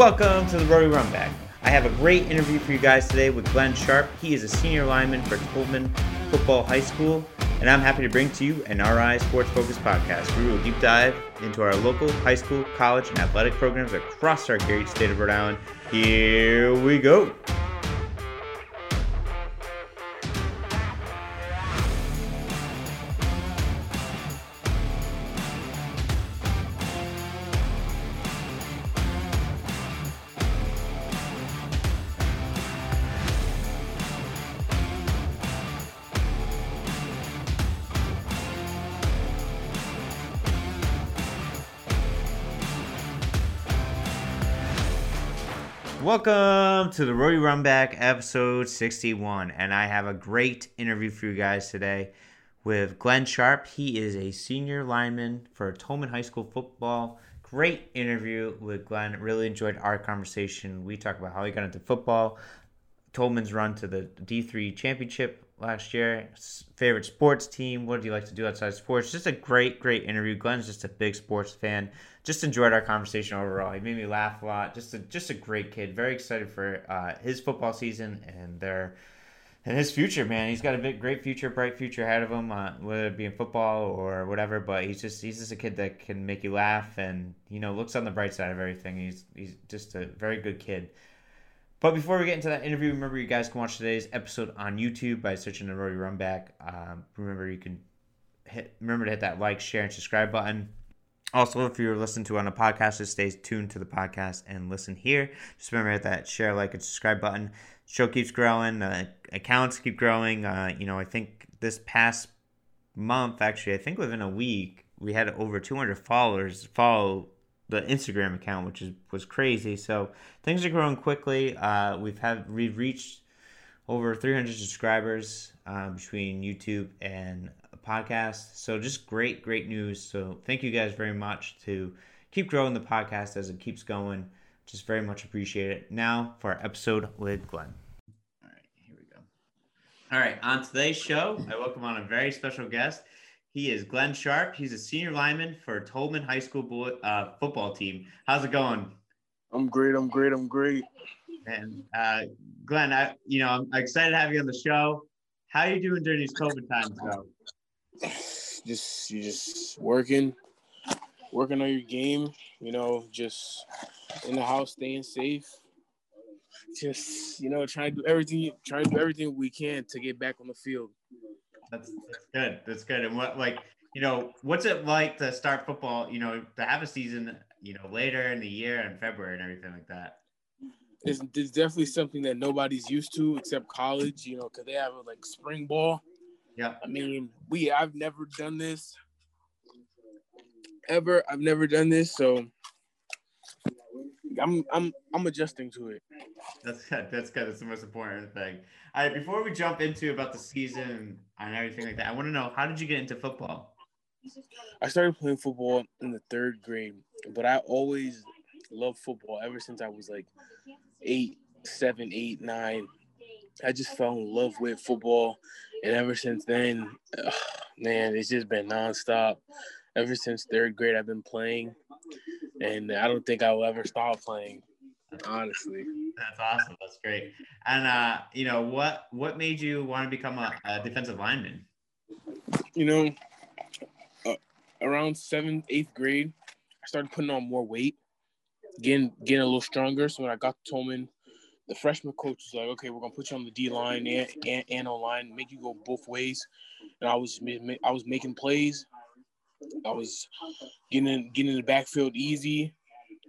Welcome to the Rotary Runback. I have a great interview for you guys today with Glenn Sharpe. He is a senior lineman for Tolman Football High School, and I'm happy to bring to you an RI Sports Focus podcast. We will deep dive into our local high school, college, and athletic programs across our great state of Rhode Island. Here we go. Welcome to the Rotary Runback episode 61. And I have a great interview for you guys today with Glenn Sharpe. He is a senior lineman for Tolman High School football. Great interview with Glenn. Really enjoyed our conversation. We talked about how he got into football, Tolman's run to the D3 championship last year, favorite sports team, what do you like to do outside sports? Just a great, great interview. Glenn's just a big sports fan just enjoyed our conversation overall. He made me laugh a lot. Just a just a great kid. Very excited for uh, his football season and their and his future. Man, he's got a big, great future, bright future ahead of him. Uh, whether it be in football or whatever, but he's just he's just a kid that can make you laugh and you know looks on the bright side of everything. He's he's just a very good kid. But before we get into that interview, remember you guys can watch today's episode on YouTube by searching the Rotary Runback. Um, remember you can hit remember to hit that like, share, and subscribe button. Also, if you're listening to on a podcast, just stay tuned to the podcast and listen here. Just remember hit that share, like, and subscribe button. Show keeps growing. Uh, accounts keep growing. Uh, you know, I think this past month, actually, I think within a week, we had over 200 followers follow the Instagram account, which is was crazy. So things are growing quickly. Uh, we've had we've reached over 300 subscribers uh, between YouTube and podcast. So just great, great news. So thank you guys very much to keep growing the podcast as it keeps going. Just very much appreciate it. Now for our episode with Glenn. All right, here we go. All right, on today's show, I welcome on a very special guest. He is Glenn Sharpe. He's a senior lineman for Tolman High School boy, uh, football team. How's it going? I'm great. I'm great. I'm great. And uh, Glenn, I, you know, I'm excited to have you on the show. How are you doing during these COVID times, though? just you just working, working on your game. You know, just in the house, staying safe. Just you know, trying to do everything, trying to do everything we can to get back on the field. That's, that's good. That's good. And what like you know, what's it like to start football? You know, to have a season, you know, later in the year in February and everything like that. It's, it's definitely something that nobody's used to except college, you know, because they have like spring ball yeah. I mean, we I've never done this ever. I've never done this, so I'm I'm I'm adjusting to it. That's good. That's good. That's the most important thing. All right, before we jump into about the season and everything like that, I want to know how did you get into football? I started playing football in the third grade, but I always loved football ever since I was like eight, seven, eight, nine. I just fell in love with football and ever since then, ugh, man, it's just been nonstop. Ever since third grade, I've been playing, and I don't think I will ever stop playing. Honestly, that's awesome. That's great. And uh, you know what? What made you want to become a, a defensive lineman? You know, uh, around seventh, eighth grade, I started putting on more weight, getting getting a little stronger. So when I got to Tolman, the freshman coach was like, okay, we're gonna put you on the D line and, and, and on line, make you go both ways. And I was I was making plays. I was getting in, getting in the backfield easy,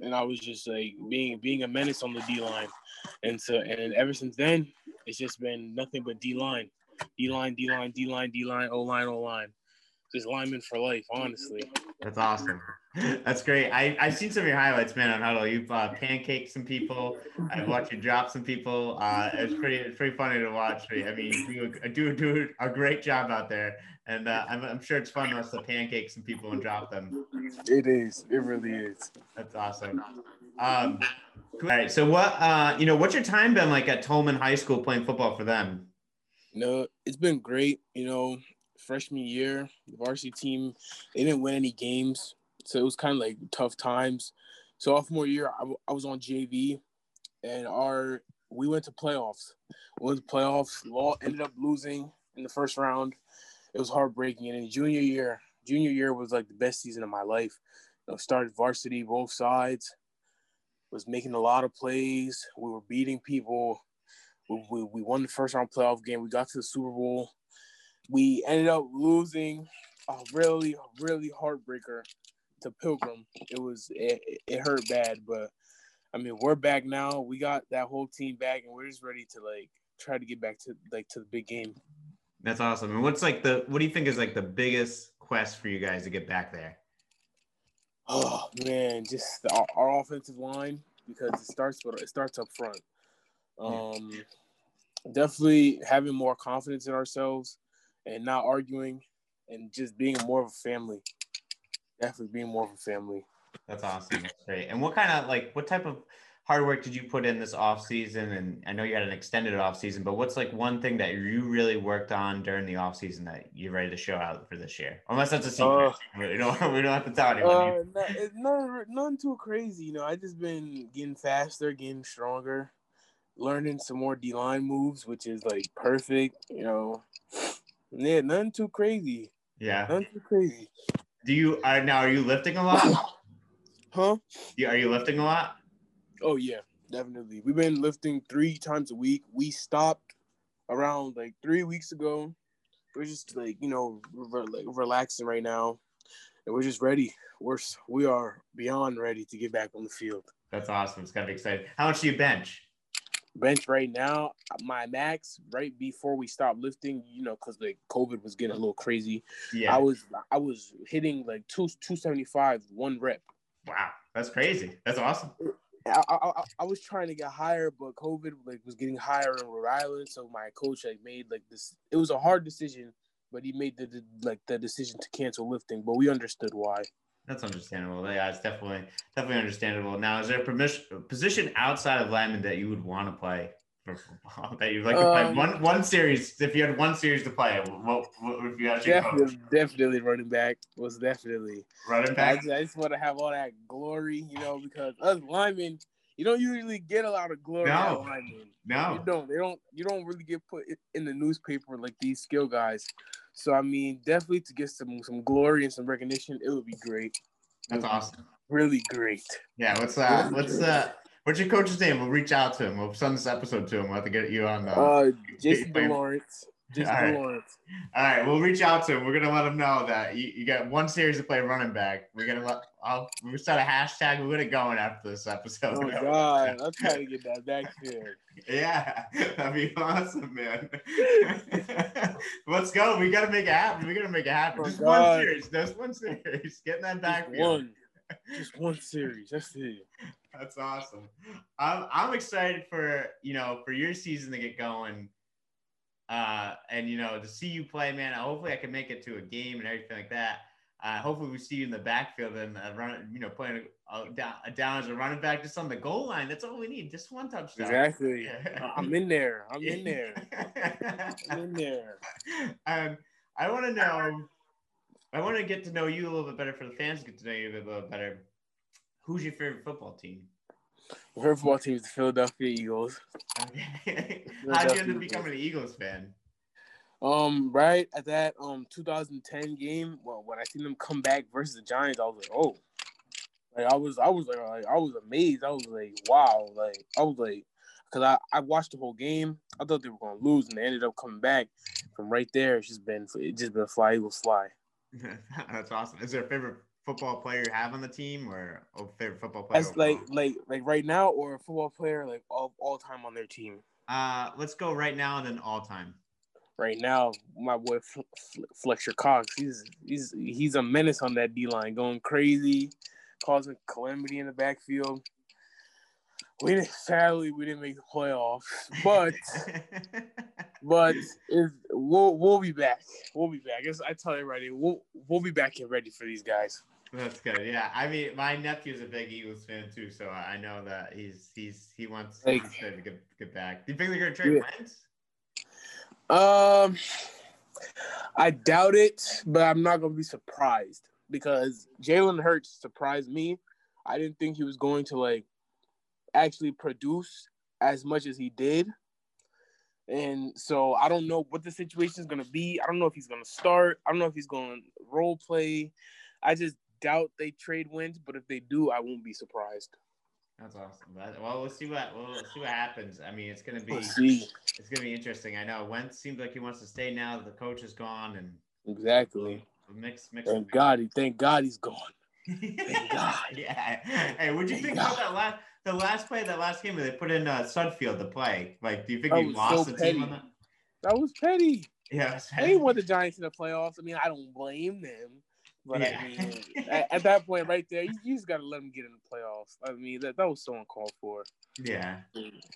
and I was just like being being a menace on the D line. And so and ever since then, it's just been nothing but D line, D line, D line, D line, D line, O line, O line. Just lineman for life, honestly. That's awesome. That's great. I I've seen some of your highlights, man, on Hudl. You've uh, pancaked some people. I've watched you drop some people. Uh, it's pretty it's pretty funny to watch. I mean, you do do a great job out there, and uh, I'm I'm sure it's fun to us to pancake some people and drop them. It is. It really is. That's awesome. Um, all right. So what uh you know what's your time been like at Tolman High School playing football for them? No, it's been great. You know, freshman year, the varsity team, they didn't win any games so it was kind of like tough times. So sophomore year, I, w- I was on JV, and our we went to playoffs. We went to playoffs. Law ended up losing in the first round. It was heartbreaking. And in junior year, junior year was like the best season of my life. You know, started varsity both sides. Was making a lot of plays. We were beating people. We, we, we won the first round playoff game. We got to the Super Bowl. We ended up losing a really, really heartbreaker to Pilgrim. It was it, it hurt bad, but I mean we're back now. We got that whole team back, and we're just ready to like try to get back to like to the big game. That's awesome. And what's like the what do you think is like the biggest quest for you guys to get back there? Oh man, just the, our, our offensive line because it starts with it starts up front. Um, definitely having more confidence in ourselves and not arguing and just being more of a family. Definitely being more of a family. That's awesome. That's great. And what kind of like what type of hard work did you put in this off season? And I know you had an extended off season, but what's like one thing that you really worked on during the off season that you're ready to show out for this year? Unless that's a secret. Uh, we don't we don't have to tell anyone. Uh, no, it's none, none too crazy. You know, I just been getting faster, getting stronger, learning some more D line moves, which is like perfect. You know, yeah, nothing too crazy. yeah. Nothing too crazy. Do you are now are you lifting a lot? Huh? You- Are you lifting a lot? Oh yeah, definitely. We've been lifting three times a week. We stopped around like three weeks ago. We're just like you know re- like relaxing right now, and we're just ready. We're we are beyond ready to get back on the field. That's awesome. It's gonna be exciting. How much do you bench? Bench right now my max right before we stopped lifting you know because like covid was getting a little crazy Yeah. i was i was hitting like two 275 one rep wow. That's crazy. That's awesome. I, I, I- I was trying to get higher but covid like was getting higher in rhode island so my coach like made like this it was a hard decision but he made the, the like the decision to cancel lifting but we understood why That's understandable. Yeah, it's definitely definitely understandable. Now, is there a permission, position outside of lineman that you would want to play for football? That you'd like to play Um, one one series? If you had one series to play, what, what if you actually definitely definitely running back was definitely running I back? just, I just want to have all that glory, you know, because us linemen, you don't usually get a lot of glory No. out of linemen. You don't. They don't. You don't really get put in the newspaper like these skill guys. So I mean, definitely to get some some glory and some recognition, it would be great. That's awesome. Really great. Yeah. What's uh What's uh What's your coach's name? We'll reach out to him. We'll send this episode to him. We'll have to get you on. Uh, Uh, Jason Wait, Jason All right. Lawrence. All right, we'll reach out to him. We're gonna let him know that you, you got one series to play running back. We're gonna let I'll we start a hashtag. We're gonna go in after this episode. Oh God, I'm trying to get that backfield. Yeah, that'd be awesome, man. Let's go. We gotta make it happen. We gotta make it happen. Oh, Just one series. Just one series. Getting that Just backfield. one. Just one series. That's it. That's awesome. I'm I'm excited for you know for your season to get going. Uh, and you know to see you play, man. Hopefully, I can make it to a game and everything like that. Uh, hopefully, we see you in the backfield and uh, run, you know, playing a, down, down as a running back, just on the goal line. That's all we need. Just one touchdown. Exactly. I'm in there. I'm in there. I'm in there. um, I want to know. I want to get to know you a little bit better for the fans. to Get to know you a little bit better. Who's your favorite football team? Her football team is the Philadelphia Eagles. Okay. How'd you end up becoming an Eagles fan? Um, right at that um 2010 game, well, when I seen them come back versus the Giants, I was like, oh, like I was, I was like, like I was amazed. I was like, wow, like I was like, cause I I watched the whole game. I thought they were gonna lose, and they ended up coming back. From right there, it's just been it just been fly Eagles fly. That's awesome. Is there a favorite football player you have on the team, or a favorite football player? That's like like like right now, or a football player like all all time on their team. uh, let's go right now and then all time. Right now, my boy F- F- Fletcher Cox, he's he's he's a menace on that D line, going crazy, causing calamity in the backfield. We didn't, sadly we didn't make the playoffs, but but if, we'll we'll be back. We'll be back. As I tell everybody, we'll we'll be back and ready for these guys. That's good. Yeah, I mean, my nephew's a big Eagles fan too, so I know that he's he's he wants, Like- to get get back. Do you think they're gonna trade Yeah. Wentz? Um, I doubt it, but I'm not gonna be surprised because Jalen Hurts surprised me. I didn't think he was going to like actually produce as much as he did. And so I don't know what the situation is going to be. I don't know if he's going to start. I don't know if he's going to role play. I just doubt they trade Wentz, but if they do, I won't be surprised. That's awesome. Well, we'll see what we'll see what happens. I mean, it's gonna be it's gonna be interesting. I know Wentz seems like he wants to stay now that the coach is gone, and Exactly. mix mix. Thank God. He, thank God he's gone. thank God. yeah. Hey, what'd you Thank think about that last the last play, that last game where they put in uh, Sudfeld to play? Like, do you think That he lost so the team on that? That was petty. Yeah. it's They want the Giants in the playoffs. I mean, I don't blame them. But Yeah. I mean, at, at that point right there, you, you just got to let them get in the playoffs. I mean, that, that was so uncalled for. yeah.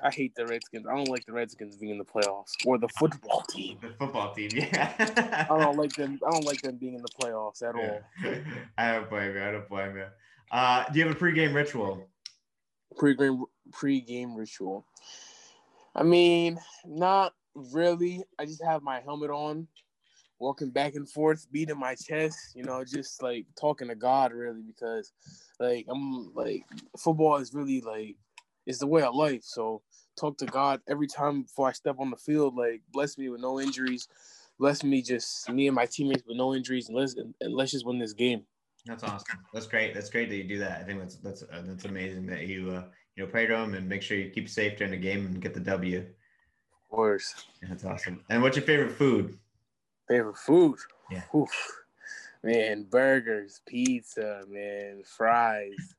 I hate the Redskins. I don't like the Redskins being in the playoffs or the football team. The football team. Yeah. I don't like them. I don't like them being in the playoffs at all. I don't blame you. I don't blame you. Uh, do you have a pregame ritual? Pre-game pre-game ritual. I mean, not really. I just have my helmet on, walking back and forth, beating my chest. You know, just like talking to God, really, because like I'm like football is really like it's the way of life. So talk to God every time before I step on the field. Like bless me with no injuries. Bless me just me and my teammates with no injuries, and let's and let's just win this game. That's awesome. That's great. That's great that you do that. I think that's that's uh, that's amazing that you uh, you know pray to him and make sure you keep safe during the game and get the W. Of course. That's awesome. And what's your favorite food? Favorite food? Yeah. Oof. Man, burgers, pizza, man, fries.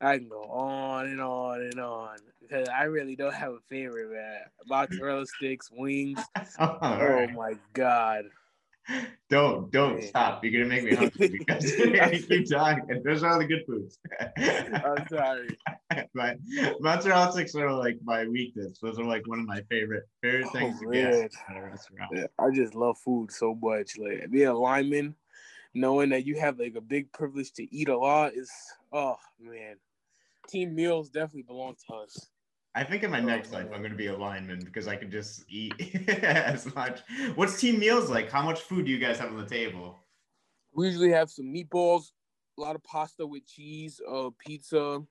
I can go on and on and on because I really don't have a favorite, man. Mozzarella sticks, wings. Oh right. my god. Don't don't stop. You're gonna make me hungry because you keep talking. Those are all the good foods. I'm sorry. but mozzarella sticks are like my weakness. Those are like one of my favorite favorite Oh, things to get at a restaurant. I just love food so much. Like being a lineman, knowing that you have like a big privilege to eat a lot is oh man. Team meals definitely belong to us. I think in my Oh, next life. I'm gonna be a lineman because I can just eat as much. What's team meals like? How much food do you guys have on the table? We usually have some meatballs, a lot of pasta with cheese, uh, pizza,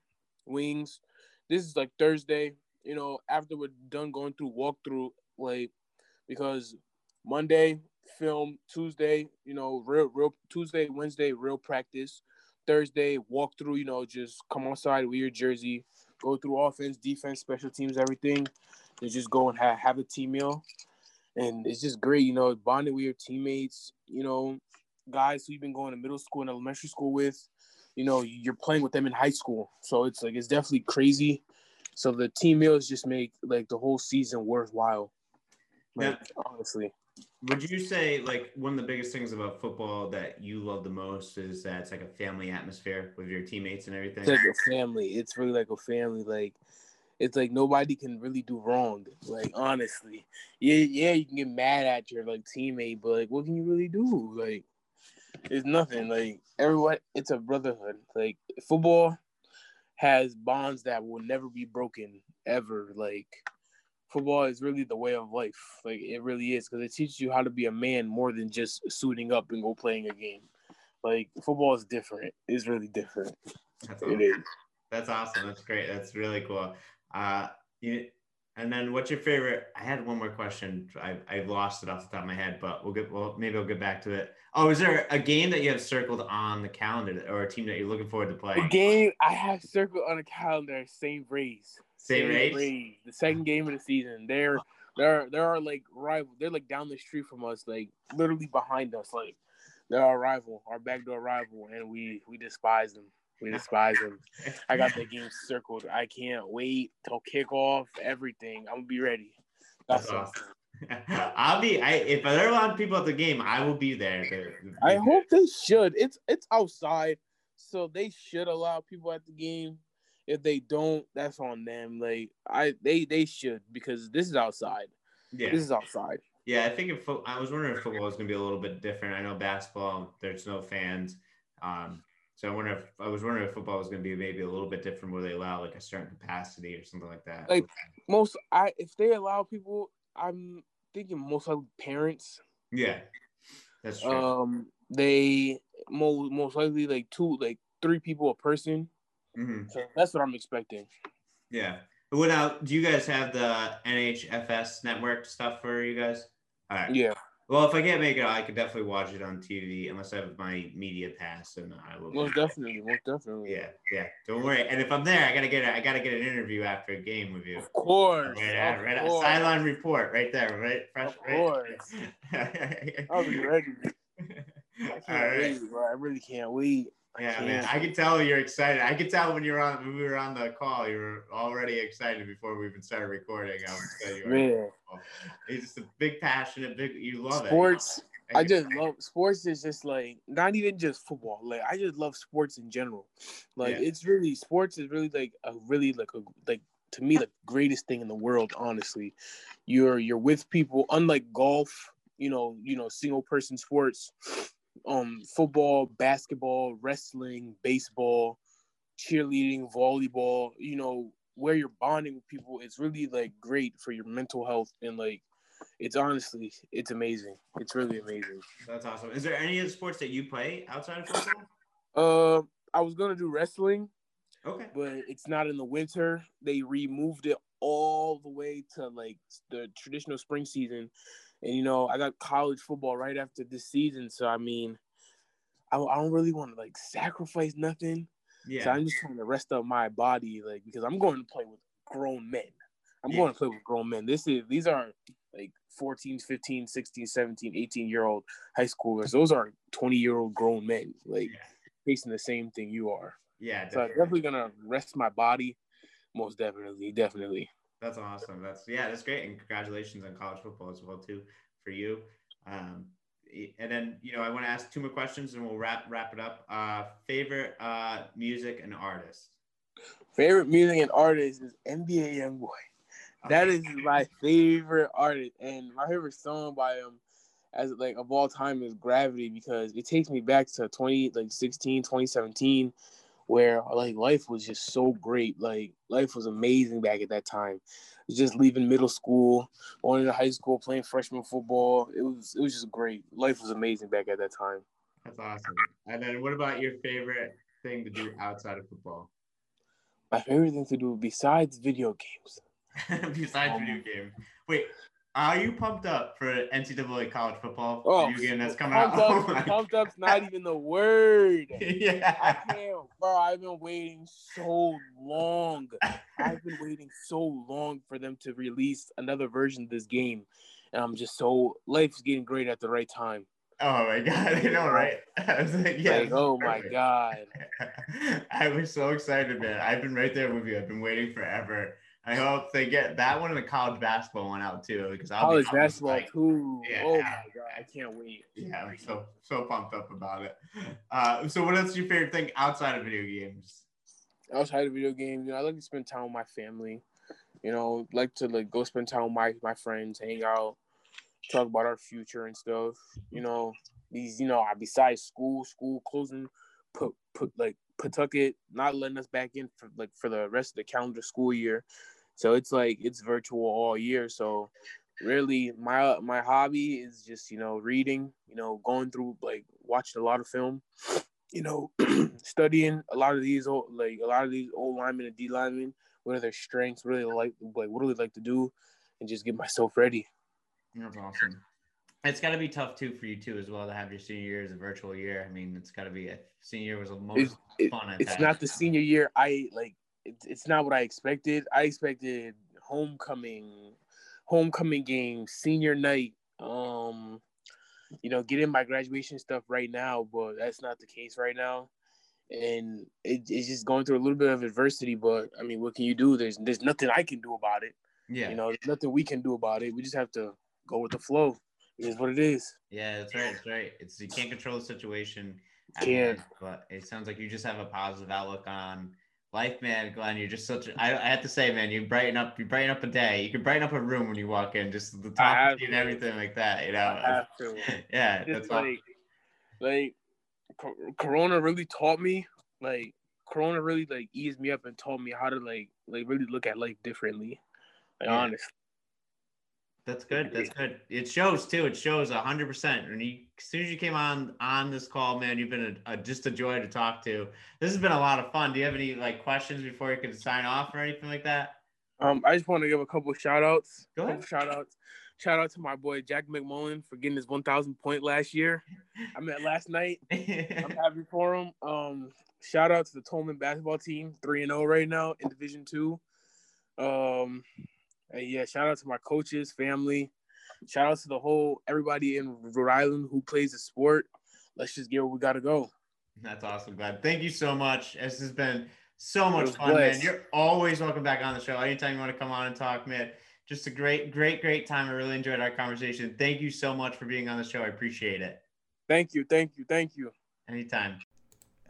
wings. This is like Thursday, you know, after we're done going through walkthrough, like because Monday film, Tuesday, you know, real real Tuesday, Wednesday, real practice. Thursday, walkthrough, you know, just come outside with your jersey, go through offense, defense, special teams, everything. And just go and have, have a team meal. And it's just great, you know, bonding with your teammates, you know, guys who you've been going to middle school and elementary school with. You know, you're playing with them in high school, so it's like it's definitely crazy. So the team meals just make like the whole season worthwhile. Like honestly, Would you say like one of the biggest things about football that you love the most is that it's like a family atmosphere with your teammates and everything? it's like a family. It's really like a family. Like it's like nobody can really do wrong. Like honestly, yeah, yeah, you can get mad at your like teammate, but like, what can you really do? Like, it's nothing. Like everyone, it's a brotherhood. Like football has bonds that will never be broken ever. Like football is really the way of life. Like it really is because it teaches you how to be a man more than just suiting up and go playing a game. Like football is different. It's really different. That's It awesome. is. That's awesome. That's great. That's really cool. Uh, you, and then what's your favorite? I had one more question. I I lost it off the top of my head, but we'll get well maybe I'll get back to it. Oh, is there a game that you have circled on the calendar or a team that you're looking forward to playing? game I have circled on the calendar, St. Ray's. St. Ray's? The second game of the season. They're they're they're our like rival. They're like down the street from us, like literally behind us. Like they're our rival, our backdoor rival, and we we despise them. We despise them. I got that game circled. I can't wait till kickoff. Everything. I'm gonna be ready. That's That's awesome. I'll be. I if there are a lot of people at the game, I will be there. I hope they should. It's it's outside, so they should allow people at the game. If they don't, that's on them. Like I, they they should because this is outside. Yeah. This is outside. Yeah, I think if fo- I was wondering if football is going to be a little bit different. I know basketball, there's no fans. Um, so I wonder if I was wondering if football was going to be maybe a little bit different where they allow like a certain capacity or something like that. Like most, I if they allow people, I'm thinking most likely parents. yeah, that's true. Um, they most most likely like two, like three people a person. Mhm. So that's what I'm expecting. Yeah. What now? Do you guys have the NHFS network stuff for you guys? All right. Yeah, Well, if I can't make it, I could definitely watch it on TV unless I have my media pass, and I will. most definitely, most definitely. Yeah, yeah. Don't worry. And if I'm there, I gotta get a, I gotta get an interview after a game with you. Of course. Right, of right, course. sideline report right there, right? Fresh, Of right? course. I'll be ready. I can't right. wait, bro. I really can't wait. Yeah, man. I can tell you're excited. I could tell when you were on when we were on the call, you were already excited before we even started recording. I was excited you were. Man, He's just a big passionate, big you love sports. it. I just love sports. Is just like not even just football. Like I just love sports in general. Like Yeah. it's really sports is really like a really like a like to me the greatest thing in the world. Honestly, you're you're with people. Unlike golf, you know, you know, single person sports, um, football, basketball, wrestling, baseball, cheerleading, volleyball. You know, where you're bonding with people. It's really like great for your mental health and like it's honestly it's amazing. It's really amazing. That's awesome. Is there any other sports that you play outside of football? Uh, I was gonna do wrestling, Okay. but it's not in the winter. They removed it all the way to like the traditional spring season, and you know I got college football right after this season. So I mean, I, I don't really want to like sacrifice nothing. So Yeah. I'm just trying to rest up my body, like because I'm going to play with grown men. I'm Yeah. going to play with grown men. This is these are like 14, 15, 16, 17, 18 year old high schoolers. Those are 20 year old grown men, like Yeah. facing the same thing you are. Yeah. So I'm Definitely. definitely gonna rest my body. Most definitely, definitely. That's awesome. That's yeah, that's great. And congratulations on college football as well too for you. Um, and then you know I want to ask two more questions and we'll wrap wrap it up. Uh, favorite uh, music and artist. Favorite music and artist is NBA YoungBoy. That is my favorite artist, and my favorite song by him, as like of all time, is Gravity because it takes me back to 20 like 16, 2017, where like life was just so great. Like life was amazing back at that time. Just leaving middle school, going into high school, playing freshman football. It was it was just great. Life was amazing back at that time. That's awesome. And then what about your favorite thing to do outside of football? My favorite thing to do besides video games. Besides Um, video game. Wait, are you pumped up for NCAA college football Oh, video game that's coming pumped out? up, Oh pumped up's not even the word. I yeah. can't, bro. I've been waiting so long. I've been waiting so long for them to release another version of this game, and I'm just so life's getting great at the right time. Oh my god, I know, right? I was like, yeah. like, oh my god, I was so excited, man. I've been right there with you. I've been waiting forever. I hope they get that one and the college basketball one out too, because I'll college be, basketball psyched. too. Yeah. Oh my god, I can't wait. Yeah, I'm so so pumped up about it. Uh, so, what else is your favorite thing outside of video games? Outside of video games, you know, I like to spend time with my family. You know, like to like go spend time with my my friends, hang out, talk about our future and stuff. You know, these you know, besides school, school closing, put put like Pawtucket not letting us back in for like for the rest of the calendar school year. So it's like it's virtual all year. So really my my hobby is just, you know, reading, you know, going through like watching a lot of film, you know, studying a lot of these old like a lot of these old linemen and D linemen, what are their strengths, really like like what do they like to do and just get myself ready. That's awesome. It's got to be tough too for you too, as well, to have your senior year as a virtual year. I mean, it's got to be a senior year was the most it- fun. It's had. not the senior year. I like it's, it's not what I expected. I expected homecoming, homecoming game, senior night. Um, you know, getting my graduation stuff right now, but that's not the case right now. And it, it's just going through a little bit of adversity. But I mean, what can you do? There's there's nothing I can do about it. Yeah, You know, there's nothing we can do about it. We just have to go with the flow. It is what it is. yeah, that's right. That's right. It's you can't control the situation, Can't. but it sounds like you just have a positive outlook on life, man. Glenn, you're just such. A, I, I have to say, man, you brighten up. You brighten up a day. You can brighten up a room when you walk in. Just the top and everything like that. You know. I have to. yeah, just that's all. like like corona really taught me like corona really like eased me up and taught me how to like like really look at life differently like Yeah. honestly That's good. That's good. It shows too. It shows hundred percent. And you, as soon as you came on on this call, man, you've been a, a, just a joy to talk to. This has been a lot of fun. Do you have any like questions before you can sign off or anything like that? Um, I just want to give a couple shout outs. Go ahead. Shout outs. Shout out to my boy Jack McMullen for getting his 1,000 point last year. I met last night. I'm happy for him. Um, shout out to the Tolman basketball team, three and zero oh right now in Division Two. Um, yeah, shout out to my coaches, family. Shout out to the whole everybody in Rhode Island who plays the sport. Let's just get where we got to go. That's awesome, glad. Thank you so much. This has been so much fun, blessed. man. You're always welcome back on the show. Anytime you want to come on and talk, man. Just a great, great, great time. I really enjoyed our conversation. Thank you so much for being on the show. I appreciate it. Thank you, thank you, thank you. Anytime.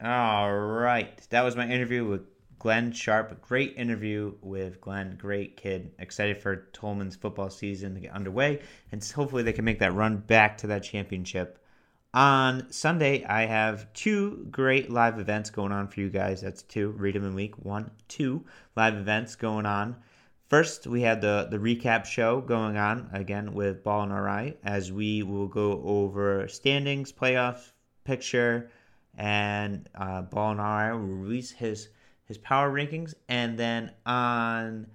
All right. That was my interview with Glenn Sharpe. Great interview with Glenn. Great kid. Excited for Tolman's football season to get underway. And hopefully they can make that run back to that championship. On Sunday, I have two great live events going on for you guys. That's two. Read them in week one, two live events going on. First, we had the, the recap show going on again with Ball and RI as we will go over standings, playoff picture, and uh, Ball and RI will release his his power rankings. And then on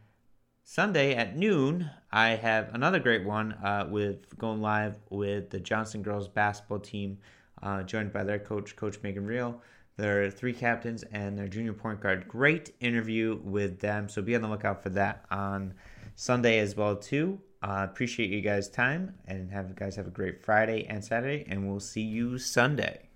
Sunday at noon, I have another great one uh, with going live with the Johnston girls basketball team, uh, joined by their coach, Coach Megan Real. Their three captains and their junior point guard. Great interview with them. So be on the lookout for that on Sunday as well too. Uh, appreciate you guys' time and have guys have a great Friday and Saturday, and we'll see you Sunday.